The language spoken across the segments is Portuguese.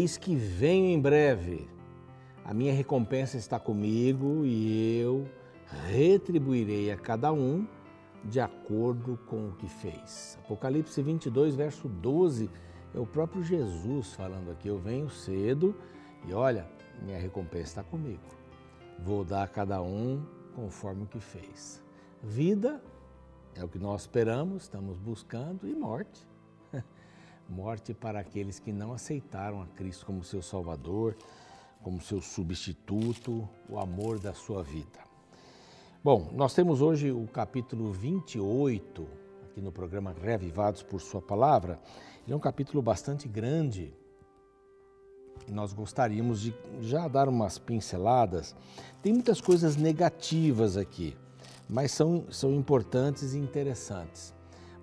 Eis que venho em breve. A minha recompensa está comigo e eu retribuirei a cada um de acordo com o que fez. Apocalipse 22, verso 12, é o próprio Jesus falando aqui: Eu venho cedo e olha, minha recompensa está comigo. Vou dar a cada um conforme o que fez. Vida é o que nós esperamos, estamos buscando, e morte. morte para aqueles que não aceitaram a Cristo como seu Salvador, como seu substituto, o amor da sua vida. Bom, nós temos hoje o capítulo 28, aqui no programa Reavivados por Sua Palavra. Ele é um capítulo bastante grande e nós gostaríamos de já dar umas pinceladas. Tem muitas coisas negativas aqui, mas são, são importantes e interessantes.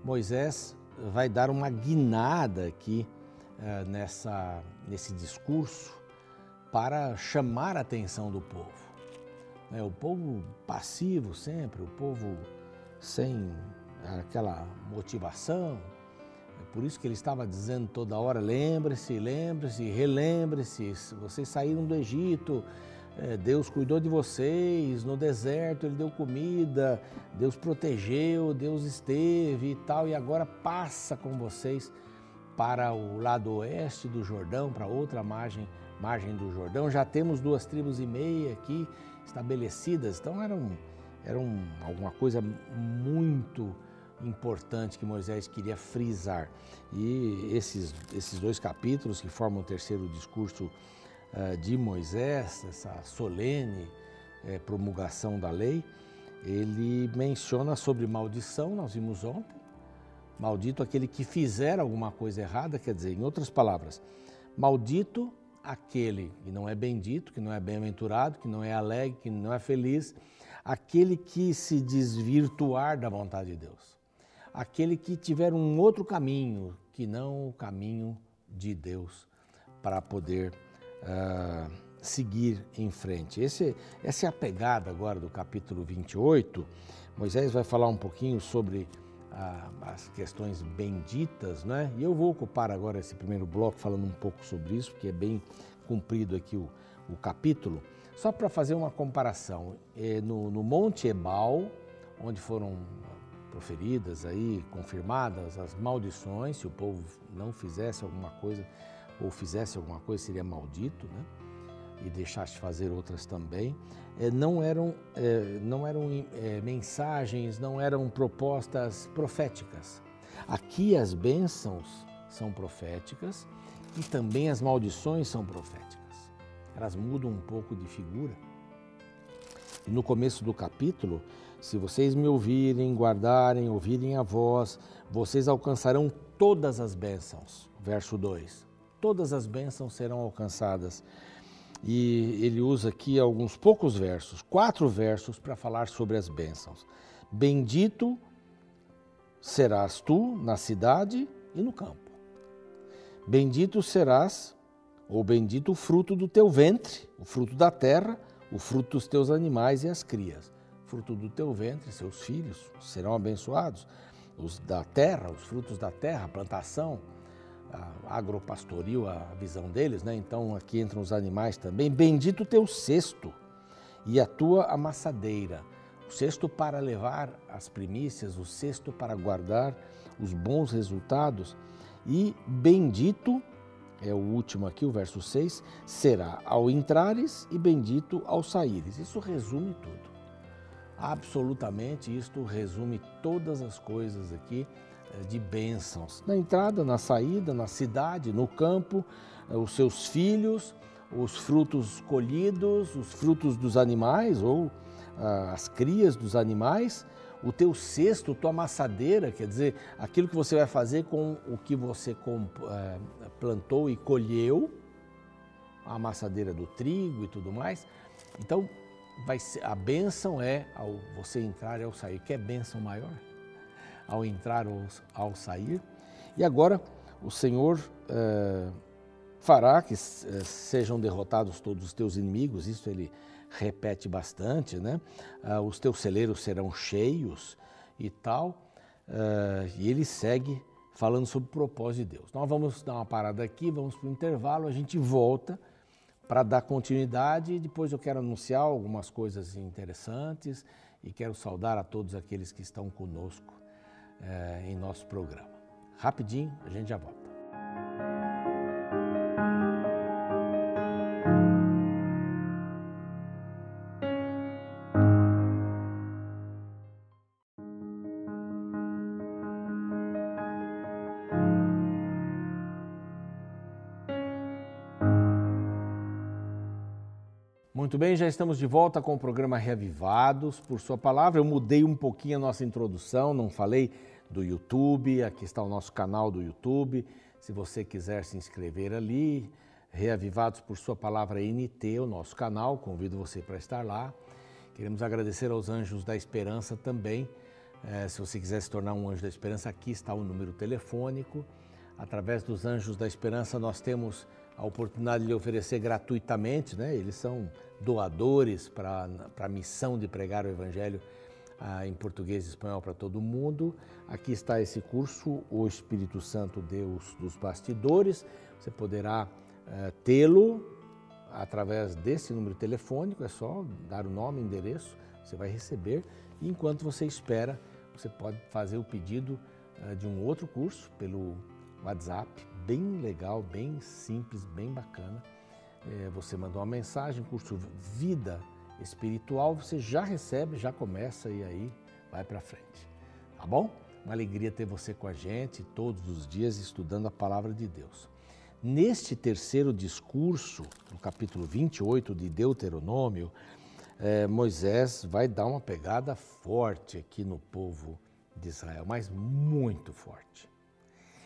Moisés vai dar uma guinada aqui eh, nessa, nesse discurso para chamar a atenção do povo. É, o povo passivo sempre, o povo sem aquela motivação. É por isso que ele estava dizendo toda hora: lembre-se, lembre-se, relembre-se, vocês saíram do Egito, Deus cuidou de vocês, no deserto Ele deu comida, Deus protegeu, Deus esteve e tal, e agora passa com vocês para o lado oeste do Jordão, para outra margem, margem do Jordão. Já temos duas tribos e meia aqui estabelecidas, então era, um, era um, alguma coisa muito importante que Moisés queria frisar. E esses, esses dois capítulos que formam o terceiro discurso de Moisés, essa solene uh, promulgação da lei, ele menciona sobre maldição, nós vimos ontem, maldito aquele que fizer alguma coisa errada, quer dizer, em outras palavras, maldito aquele que não é bendito, que não é bem-aventurado, que não é alegre, que não é feliz, aquele que se desvirtuar da vontade de Deus, aquele que tiver um outro caminho que não o caminho de Deus para poder uh, seguir em frente. Esse, essa é a pegada agora do capítulo 28. Moisés vai falar um pouquinho sobre as questões benditas, né? E eu vou ocupar agora esse primeiro bloco falando um pouco sobre isso, porque é bem cumprido aqui o, o capítulo. Só para fazer uma comparação, é, no, no Monte Ebal, onde foram proferidas aí, confirmadas as maldições, se o povo não fizesse alguma coisa ou fizesse alguma coisa seria maldito, né? E deixasse fazer outras também. É, não eram, é, não eram é, mensagens, não eram propostas proféticas. Aqui as bênçãos são proféticas e também as maldições são proféticas. Elas mudam um pouco de figura. E no começo do capítulo, se vocês me ouvirem, guardarem, ouvirem a voz, vocês alcançarão todas as bênçãos. Verso 2. Todas as bênçãos serão alcançadas e ele usa aqui alguns poucos versos, quatro versos para falar sobre as bênçãos. Bendito serás tu na cidade e no campo. Bendito serás, ou bendito o fruto do teu ventre, o fruto da terra, o fruto dos teus animais e as crias. Fruto do teu ventre, seus filhos serão abençoados. Os da terra, os frutos da terra, plantação, agropastoril, a visão deles, né? Então aqui entram os animais também. Bendito teu cesto e a tua amassadeira. O cesto para levar as primícias, o cesto para guardar os bons resultados. E bendito, é o último aqui, o verso 6, será ao entrares e bendito ao saíres. Isso resume tudo. Absolutamente, isto resume todas as coisas aqui de bênçãos. Na entrada, na saída, na cidade, no campo, eh, os seus filhos, os frutos colhidos, os frutos dos animais ou ah, as crias dos animais, o teu cesto, tua amassadeira, quer dizer, aquilo que você vai fazer com o que você eh, plantou e colheu, a amassadeira do trigo e tudo mais. Então, vai ser, a bênção é ao você entrar e ao sair. Quer bênção maior? Ao entrar ou ao sair. E agora o Senhor eh, fará que eh, sejam derrotados todos os teus inimigos, isso ele repete bastante, né? Ah, os teus celeiros serão cheios e tal. Ah, e ele segue falando sobre o propósito de Deus. Nós vamos dar uma parada aqui, vamos para o intervalo, a gente volta para dar continuidade e depois eu quero anunciar algumas coisas interessantes e quero saudar a todos aqueles que estão conosco é, em nosso programa. Rapidinho, a gente já volta. Muito bem, já estamos de volta com o programa Reavivados por Sua Palavra. Eu mudei um pouquinho a nossa introdução, não falei do YouTube, aqui está o nosso canal do YouTube. Se você quiser se inscrever ali, Reavivados por Sua Palavra NT, o nosso canal, convido você para estar lá. Queremos agradecer aos Anjos da Esperança também. É, se você quiser se tornar um Anjo da Esperança, aqui está o número telefônico. Através dos Anjos da Esperança, nós temos a oportunidade de lhe oferecer gratuitamente, né? eles são doadores para a missão de pregar o Evangelho ah, em português e espanhol para todo mundo. Aqui está esse curso, O Espírito Santo Deus dos Bastidores. Você poderá eh, tê-lo através desse número telefônico, é só dar o nome, endereço, você vai receber. E enquanto você espera, você pode fazer o pedido eh, de um outro curso pelo WhatsApp, bem legal, bem simples, bem bacana. É, você mandou uma mensagem, curso Vida Espiritual, você já recebe, já começa e aí vai para frente. Tá bom? Uma alegria ter você com a gente todos os dias estudando a palavra de Deus. Neste terceiro discurso, no capítulo 28 de Deuteronômio, é, Moisés vai dar uma pegada forte aqui no povo de Israel, mas muito forte.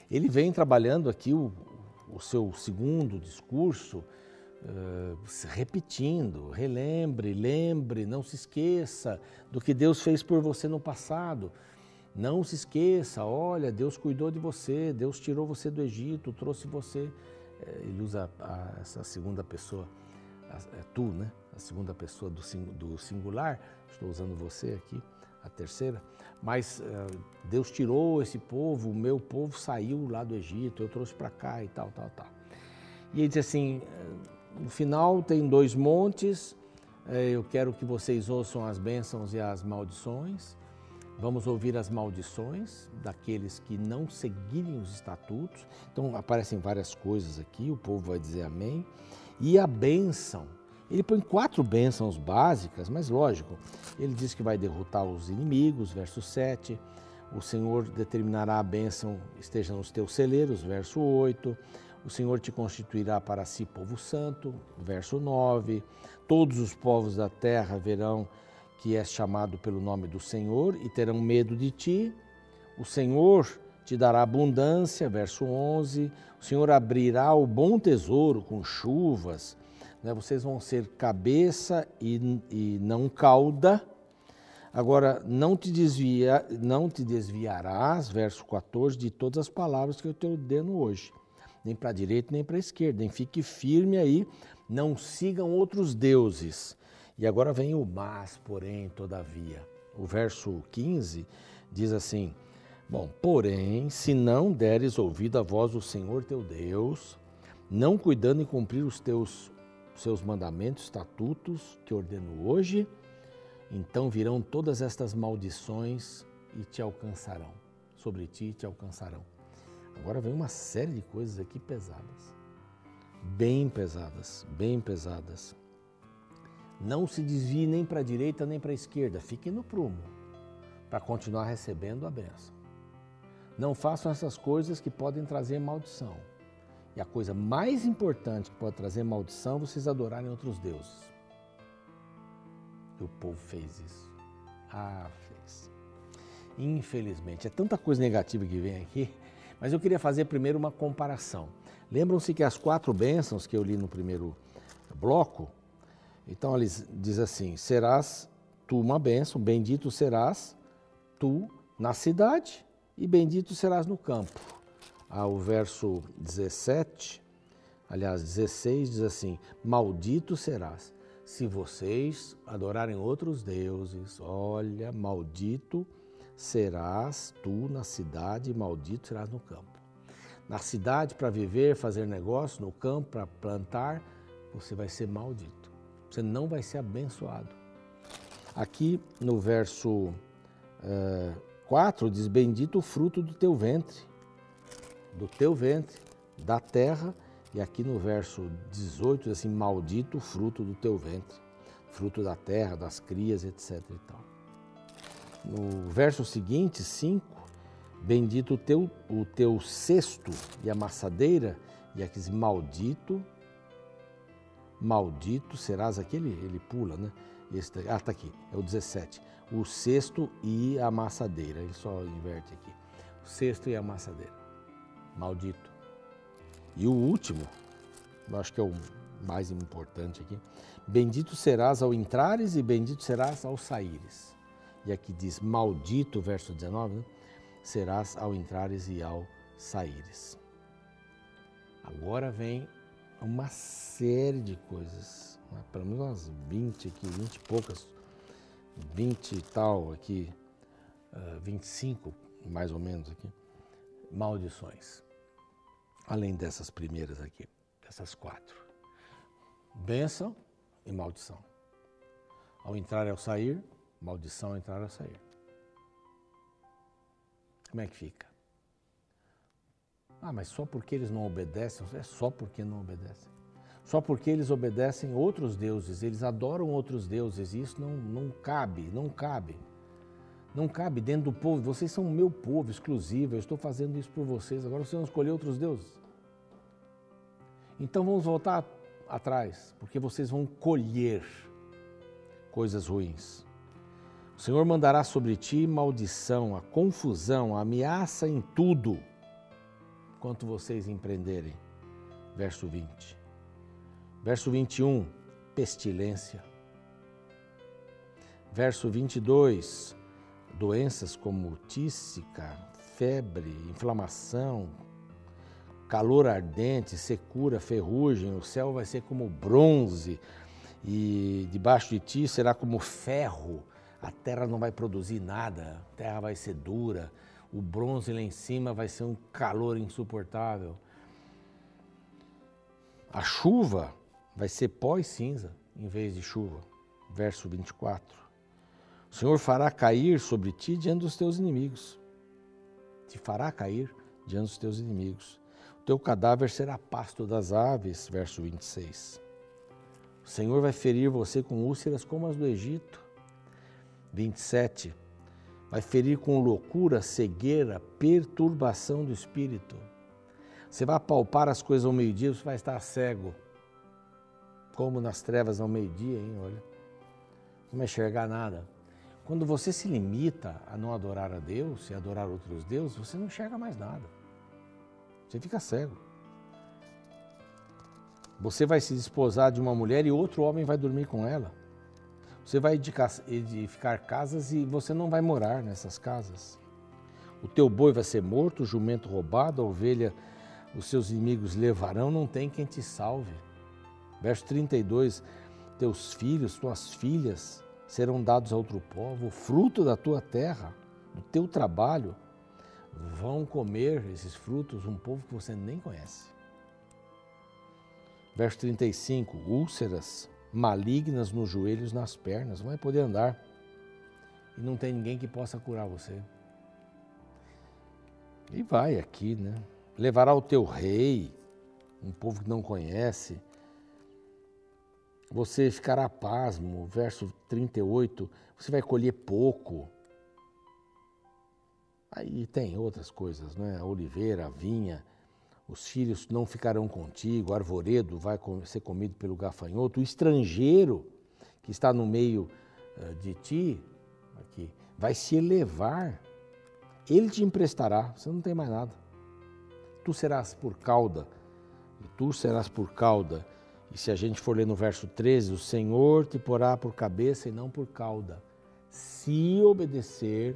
Ele vem trabalhando aqui o, o seu segundo discurso, uh, repetindo, relembre, lembre, não se esqueça do que Deus fez por você no passado. Não se esqueça, olha, Deus cuidou de você, Deus tirou você do Egito, trouxe você. Eh, ele usa a, essa segunda pessoa, a, é tu, né? A segunda pessoa do, do singular. Estou usando você aqui, a terceira mas uh, Deus tirou esse povo, o meu povo saiu lá do Egito, eu trouxe para cá e tal, tal, tal. E ele diz assim: no final tem dois montes, eh, eu quero que vocês ouçam as bênçãos e as maldições. Vamos ouvir as maldições daqueles que não seguirem os estatutos. Então aparecem várias coisas aqui, o povo vai dizer amém. E a bênção ele põe quatro bênçãos básicas, mas lógico, ele diz que vai derrotar os inimigos, verso 7. O Senhor determinará a bênção esteja nos teus celeiros, verso 8. O Senhor te constituirá para si povo santo, verso 9. Todos os povos da terra verão que és chamado pelo nome do Senhor e terão medo de ti. O Senhor te dará abundância, verso 11. O Senhor abrirá o bom tesouro com chuvas né? vocês vão ser cabeça e, e não cauda. Agora, não te, desvia, não te desviarás, verso 14, de todas as palavras que eu te ordeno hoje, nem para a direita nem para a esquerda, nem fique firme aí, não sigam outros deuses. E agora vem o mas, porém, todavia. O verso 15 diz assim: Bom, porém, se não deres ouvido à voz do Senhor teu Deus, não cuidando em cumprir os teus seus mandamentos, estatutos que ordeno hoje, então virão todas estas maldições e te alcançarão. Sobre ti te alcançarão. Agora vem uma série de coisas aqui pesadas. Bem pesadas, bem pesadas. Não se desvie nem para a direita nem para a esquerda, fique no prumo para continuar recebendo a benção. Não façam essas coisas que podem trazer maldição. E a coisa mais importante que pode trazer maldição é vocês adorarem outros deuses. E o povo fez isso. Ah, fez. Infelizmente, é tanta coisa negativa que vem aqui, mas eu queria fazer primeiro uma comparação. Lembram-se que as quatro bênçãos que eu li no primeiro bloco, então eles diz assim: serás tu uma bênção, bendito serás tu na cidade e bendito serás no campo ao verso 17, aliás, 16, diz assim: Maldito serás se vocês adorarem outros deuses. Olha, maldito serás tu na cidade e maldito serás no campo. Na cidade para viver, fazer negócio, no campo para plantar, você vai ser maldito. Você não vai ser abençoado. Aqui no verso uh, eh, 4 diz: Bendito o fruto do teu ventre, do teu ventre, da terra. E aqui no verso 18 diz assim: Maldito o fruto do teu ventre, fruto da terra, das crias, etc. E tal. No verso seguinte, 5, bendito o teu, o teu cesto e a maçadeira, e aqui diz, maldito, maldito serás aquele, ele pula, né? Esse, ah, tá aqui, é o 17. O cesto e a maçadeira, ele só inverte aqui. O cesto e a maçadeira, maldito. E o último, eu acho que é o mais importante aqui, bendito serás ao entrares e bendito serás ao saíres e aqui diz maldito, verso 19, né? serás ao entrares e ao saíres. Agora vem uma série de coisas, né? pelo menos umas 20 aqui, 20 e poucas, 20 e tal aqui, uh, ah, 25 mais ou menos aqui, maldições. Além dessas primeiras aqui, dessas quatro. Bênção e maldição. Ao entrar e ao sair, maldição entrar ou sair. Como é que fica? Ah, mas só porque eles não obedecem? É só porque não obedecem. Só porque eles obedecem outros deuses, eles adoram outros deuses, e isso não, não cabe, não cabe. Não cabe dentro do povo. Vocês são o meu povo exclusivo, eu estou fazendo isso por vocês. Agora vocês vão escolher outros deuses. Então vamos voltar atrás, porque vocês vão colher coisas ruins. O Senhor mandará sobre ti maldição, a confusão, a ameaça em tudo, quanto vocês empreenderem. Verso 20. Verso 21, pestilência. Verso 22, doenças como tísica, febre, inflamação, calor ardente, secura, ferrugem, o céu vai ser como bronze e debaixo de ti será como ferro a terra não vai produzir nada, a terra vai ser dura, o bronze lá em cima vai ser um calor insuportável. A chuva vai ser pó e cinza em vez de chuva. Verso 24. O Senhor fará cair sobre ti diante dos teus inimigos. Te fará cair diante dos teus inimigos. O teu cadáver será pasto das aves. Verso 26. O Senhor vai ferir você com úlceras como as do Egito 27. Vai ferir com loucura, cegueira, perturbação do espírito. Você vai palpar as coisas ao meio-dia, você vai estar cego. Como nas trevas ao meio-dia, hein? Olha. Não vai enxergar nada. Quando você se limita a não adorar a Deus e adorar outros deuses, você não enxerga mais nada. Você fica cego. Você vai se desposar de uma mulher e outro homem vai dormir com ela. Você vai edificar casas e você não vai morar nessas casas. O teu boi vai ser morto, o jumento roubado, a ovelha os seus inimigos levarão, não tem quem te salve. Verso 32: Teus filhos, tuas filhas serão dados a outro povo, o fruto da tua terra, do teu trabalho, vão comer esses frutos um povo que você nem conhece. Verso 35: Úlceras malignas nos joelhos, nas pernas, vai poder andar. E não tem ninguém que possa curar você. E vai aqui, né? Levará o teu rei, um povo que não conhece. Você ficará pasmo, verso 38, você vai colher pouco. Aí tem outras coisas, né? A oliveira, a vinha, os filhos não ficarão contigo, o arvoredo vai ser comido pelo gafanhoto, o estrangeiro que está no meio uh, de ti, aqui, vai se elevar, ele te emprestará, você não tem mais nada. Tu serás por cauda, tu serás por cauda. E se a gente for ler no verso 13, o Senhor te porá por cabeça e não por cauda, se obedecer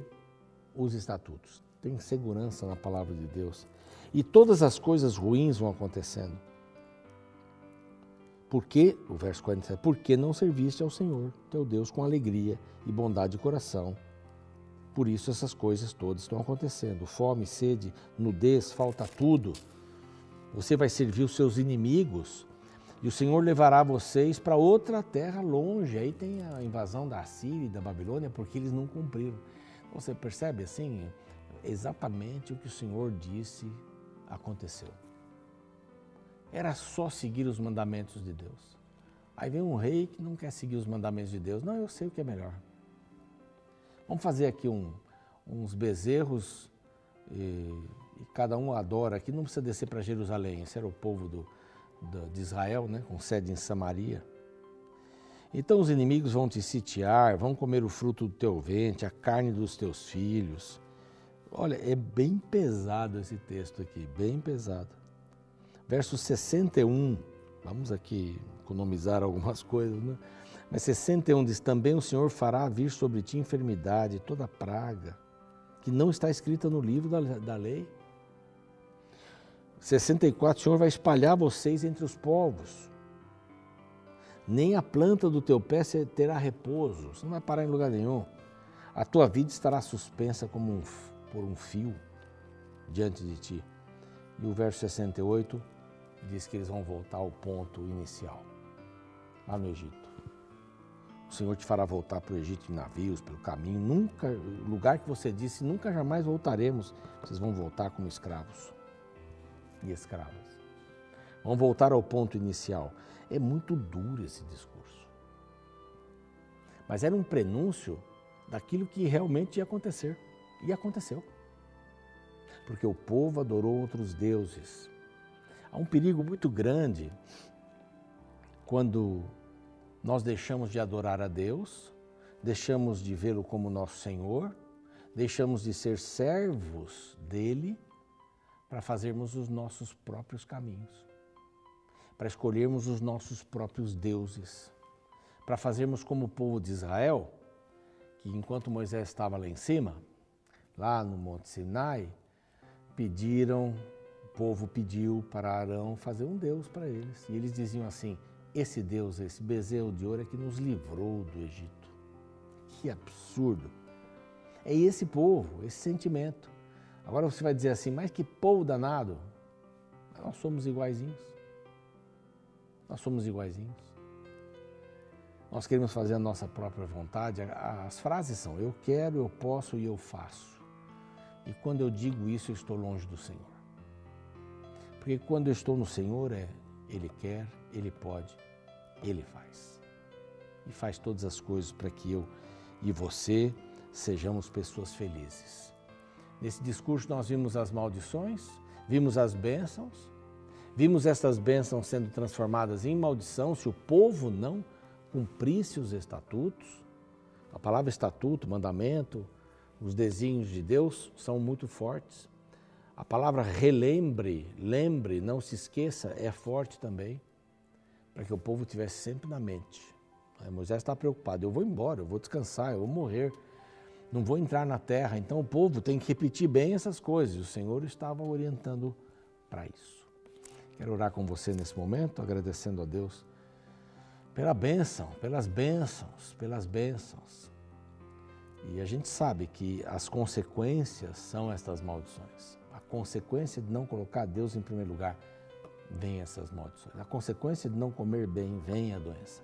os estatutos. Tem segurança na palavra de Deus e todas as coisas ruins vão acontecendo. Porque, o verso 47, porque não serviste ao Senhor, teu Deus, com alegria e bondade de coração, Por isso essas coisas todas estão acontecendo. Fome, sede, nudez, falta tudo. Você vai servir os seus inimigos e o Senhor levará vocês para outra terra longe. Aí tem a invasão da Síria e da Babilônia porque eles não cumpriram. Você percebe assim? Exatamente o que o Senhor disse aconteceu. Era só seguir os mandamentos de Deus. Aí vem um rei que não quer seguir os mandamentos de Deus. Não, eu sei o que é melhor. Vamos fazer aqui um, uns bezerros e, e, cada um adora aqui. Não precisa descer para Jerusalém. Esse era o povo do, do, de Israel, né, com sede em Samaria. Então os inimigos vão te sitiar, vão comer o fruto do teu ventre, a carne dos teus filhos. Olha, é bem pesado esse texto aqui, bem pesado. Verso 61, vamos aqui economizar algumas coisas, né? Mas 61 diz: Também o Senhor fará vir sobre ti enfermidade, toda praga, que não está escrita no livro da, da lei. 64, o Senhor vai espalhar vocês entre os povos. Nem a planta do teu pé terá repouso, você não vai parar em lugar nenhum. A tua vida estará suspensa como um, por um fio diante de ti. E o verso 68 diz que eles vão voltar ao ponto inicial, lá no Egito. O Senhor te fará voltar para o Egito em navios, pelo caminho. Nunca, lugar que você disse, nunca jamais voltaremos. Vocês vão voltar como escravos e escravas. Vão voltar ao ponto inicial. É muito duro esse discurso. Mas era um prenúncio daquilo que realmente ia acontecer. E aconteceu. Porque o povo adorou outros deuses. Há um perigo muito grande quando nós deixamos de adorar a Deus, deixamos de vê-lo como nosso Senhor, deixamos de ser servos dele para fazermos os nossos próprios caminhos, para escolhermos os nossos próprios deuses, para fazermos como o povo de Israel, que enquanto Moisés estava lá em cima, lá no Monte Sinai, pediram, o povo pediu para Arão fazer um Deus para eles. E eles diziam assim: esse Deus, esse bezerro de ouro é que nos livrou do Egito. Que absurdo! É esse povo, esse sentimento. Agora você vai dizer assim, mas que povo danado! Nós somos iguaizinhos. Nós somos iguaizinhos. Nós queremos fazer a nossa própria vontade. As frases são: eu quero, eu posso e eu faço. E quando eu digo isso, eu estou longe do Senhor. Porque quando eu estou no Senhor, é Ele quer, Ele pode ele faz. E faz todas as coisas para que eu e você sejamos pessoas felizes. Nesse discurso nós vimos as maldições, vimos as bênçãos, vimos essas bênçãos sendo transformadas em maldição se o povo não cumprisse os estatutos. A palavra estatuto, mandamento, os desenhos de Deus são muito fortes. A palavra relembre, lembre, não se esqueça, é forte também para que o povo tivesse sempre na mente. Aí Moisés está preocupado, eu vou embora, eu vou descansar, eu vou morrer, não vou entrar na terra. Então o povo tem que repetir bem essas coisas. O Senhor estava orientando para isso. Quero orar com você nesse momento, agradecendo a Deus pela bênção, pelas bênçãos, pelas bênçãos. E a gente sabe que as consequências são estas maldições. A consequência de não colocar Deus em primeiro lugar vem essas maldições. A consequência de não comer bem vem a doença.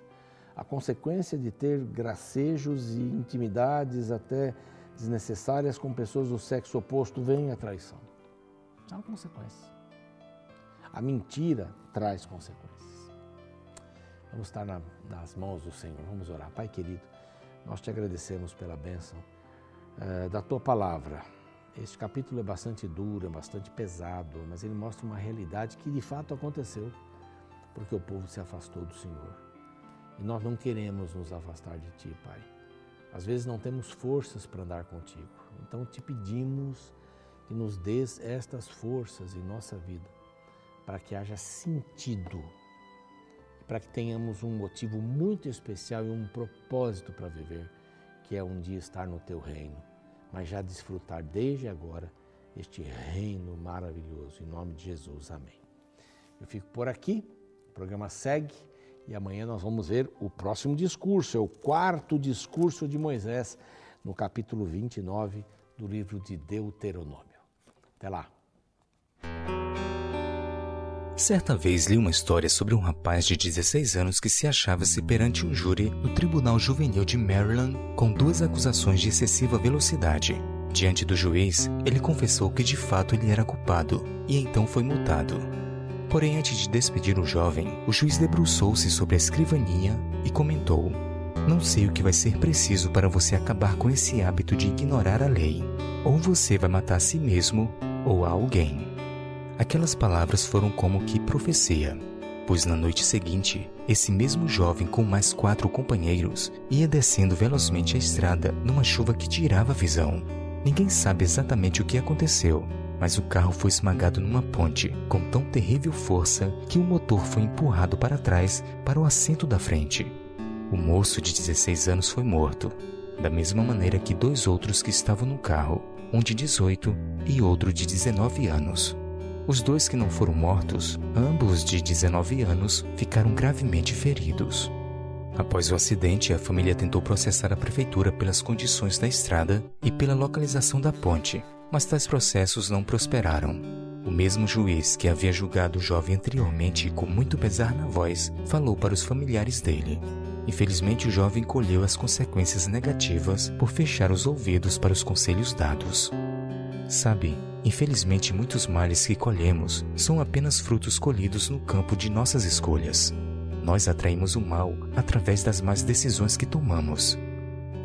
A consequência de ter gracejos e intimidades até desnecessárias com pessoas do sexo oposto vem a traição. É uma consequência. A mentira traz consequências. Vamos estar na, nas mãos do Senhor. Vamos orar. Pai querido, nós te agradecemos pela bênção eh, da tua palavra este capítulo é bastante duro, é bastante pesado, mas ele mostra uma realidade que de fato aconteceu, porque o povo se afastou do Senhor. E nós não queremos nos afastar de Ti, Pai. Às vezes não temos forças para andar contigo. Então te pedimos que nos dês estas forças em nossa vida, para que haja sentido, para que tenhamos um motivo muito especial e um propósito para viver, que é um dia estar no Teu reino mas já desfrutar desde agora este reino maravilhoso. Em nome de Jesus, amém. Eu fico por aqui, o programa segue e amanhã nós vamos ver o próximo discurso, é o quarto discurso de Moisés no capítulo 29 do livro de Deuteronômio. Até lá. Certa vez li uma história sobre um rapaz de 16 anos que se achava-se perante um júri no Tribunal Juvenil de Maryland com duas acusações de excessiva velocidade. Diante do juiz, ele confessou que de fato ele era culpado e então foi multado. Porém, antes de despedir o jovem, o juiz debruçou-se sobre a escrivaninha e comentou: Não sei o que vai ser preciso para você acabar com esse hábito de ignorar a lei. Ou você vai matar a si mesmo ou a alguém. Aquelas palavras foram como que profecia, pois na noite seguinte, esse mesmo jovem com mais quatro companheiros ia descendo velozmente a estrada numa chuva que tirava a visão. Ninguém sabe exatamente o que aconteceu, mas o carro foi esmagado numa ponte com tão terrível força que o motor foi empurrado para trás para o assento da frente. O moço de 16 anos foi morto, da mesma maneira que dois outros que estavam no carro, um de 18 e outro de 19 anos. Os dois que não foram mortos, ambos de 19 anos, ficaram gravemente feridos. Após o acidente, a família tentou processar a prefeitura pelas condições da estrada e pela localização da ponte, mas tais processos não prosperaram. O mesmo juiz que havia julgado o jovem anteriormente com muito pesar na voz falou para os familiares dele. Infelizmente, o jovem colheu as consequências negativas por fechar os ouvidos para os conselhos dados. Sabe, Infelizmente, muitos males que colhemos são apenas frutos colhidos no campo de nossas escolhas. Nós atraímos o mal através das más decisões que tomamos.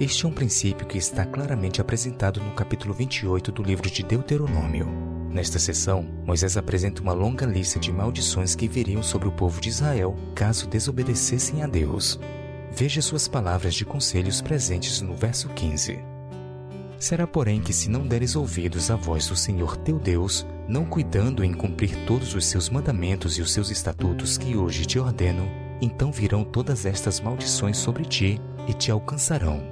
Este é um princípio que está claramente apresentado no capítulo 28 do livro de Deuteronômio. Nesta sessão, Moisés apresenta uma longa lista de maldições que viriam sobre o povo de Israel caso desobedecessem a Deus. Veja suas palavras de conselhos presentes no verso 15. Será, porém, que se não deres ouvidos à voz do Senhor teu Deus, não cuidando em cumprir todos os seus mandamentos e os seus estatutos que hoje te ordeno, então virão todas estas maldições sobre ti e te alcançarão.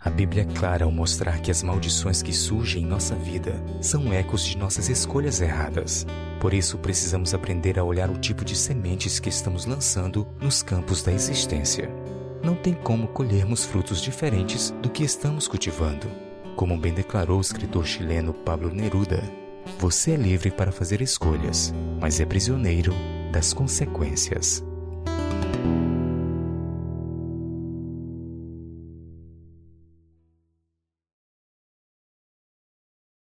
A Bíblia é clara ao mostrar que as maldições que surgem em nossa vida são ecos de nossas escolhas erradas. Por isso, precisamos aprender a olhar o tipo de sementes que estamos lançando nos campos da existência. Não tem como colhermos frutos diferentes do que estamos cultivando. Como bem declarou o escritor chileno Pablo Neruda, você é livre para fazer escolhas, mas é prisioneiro das consequências.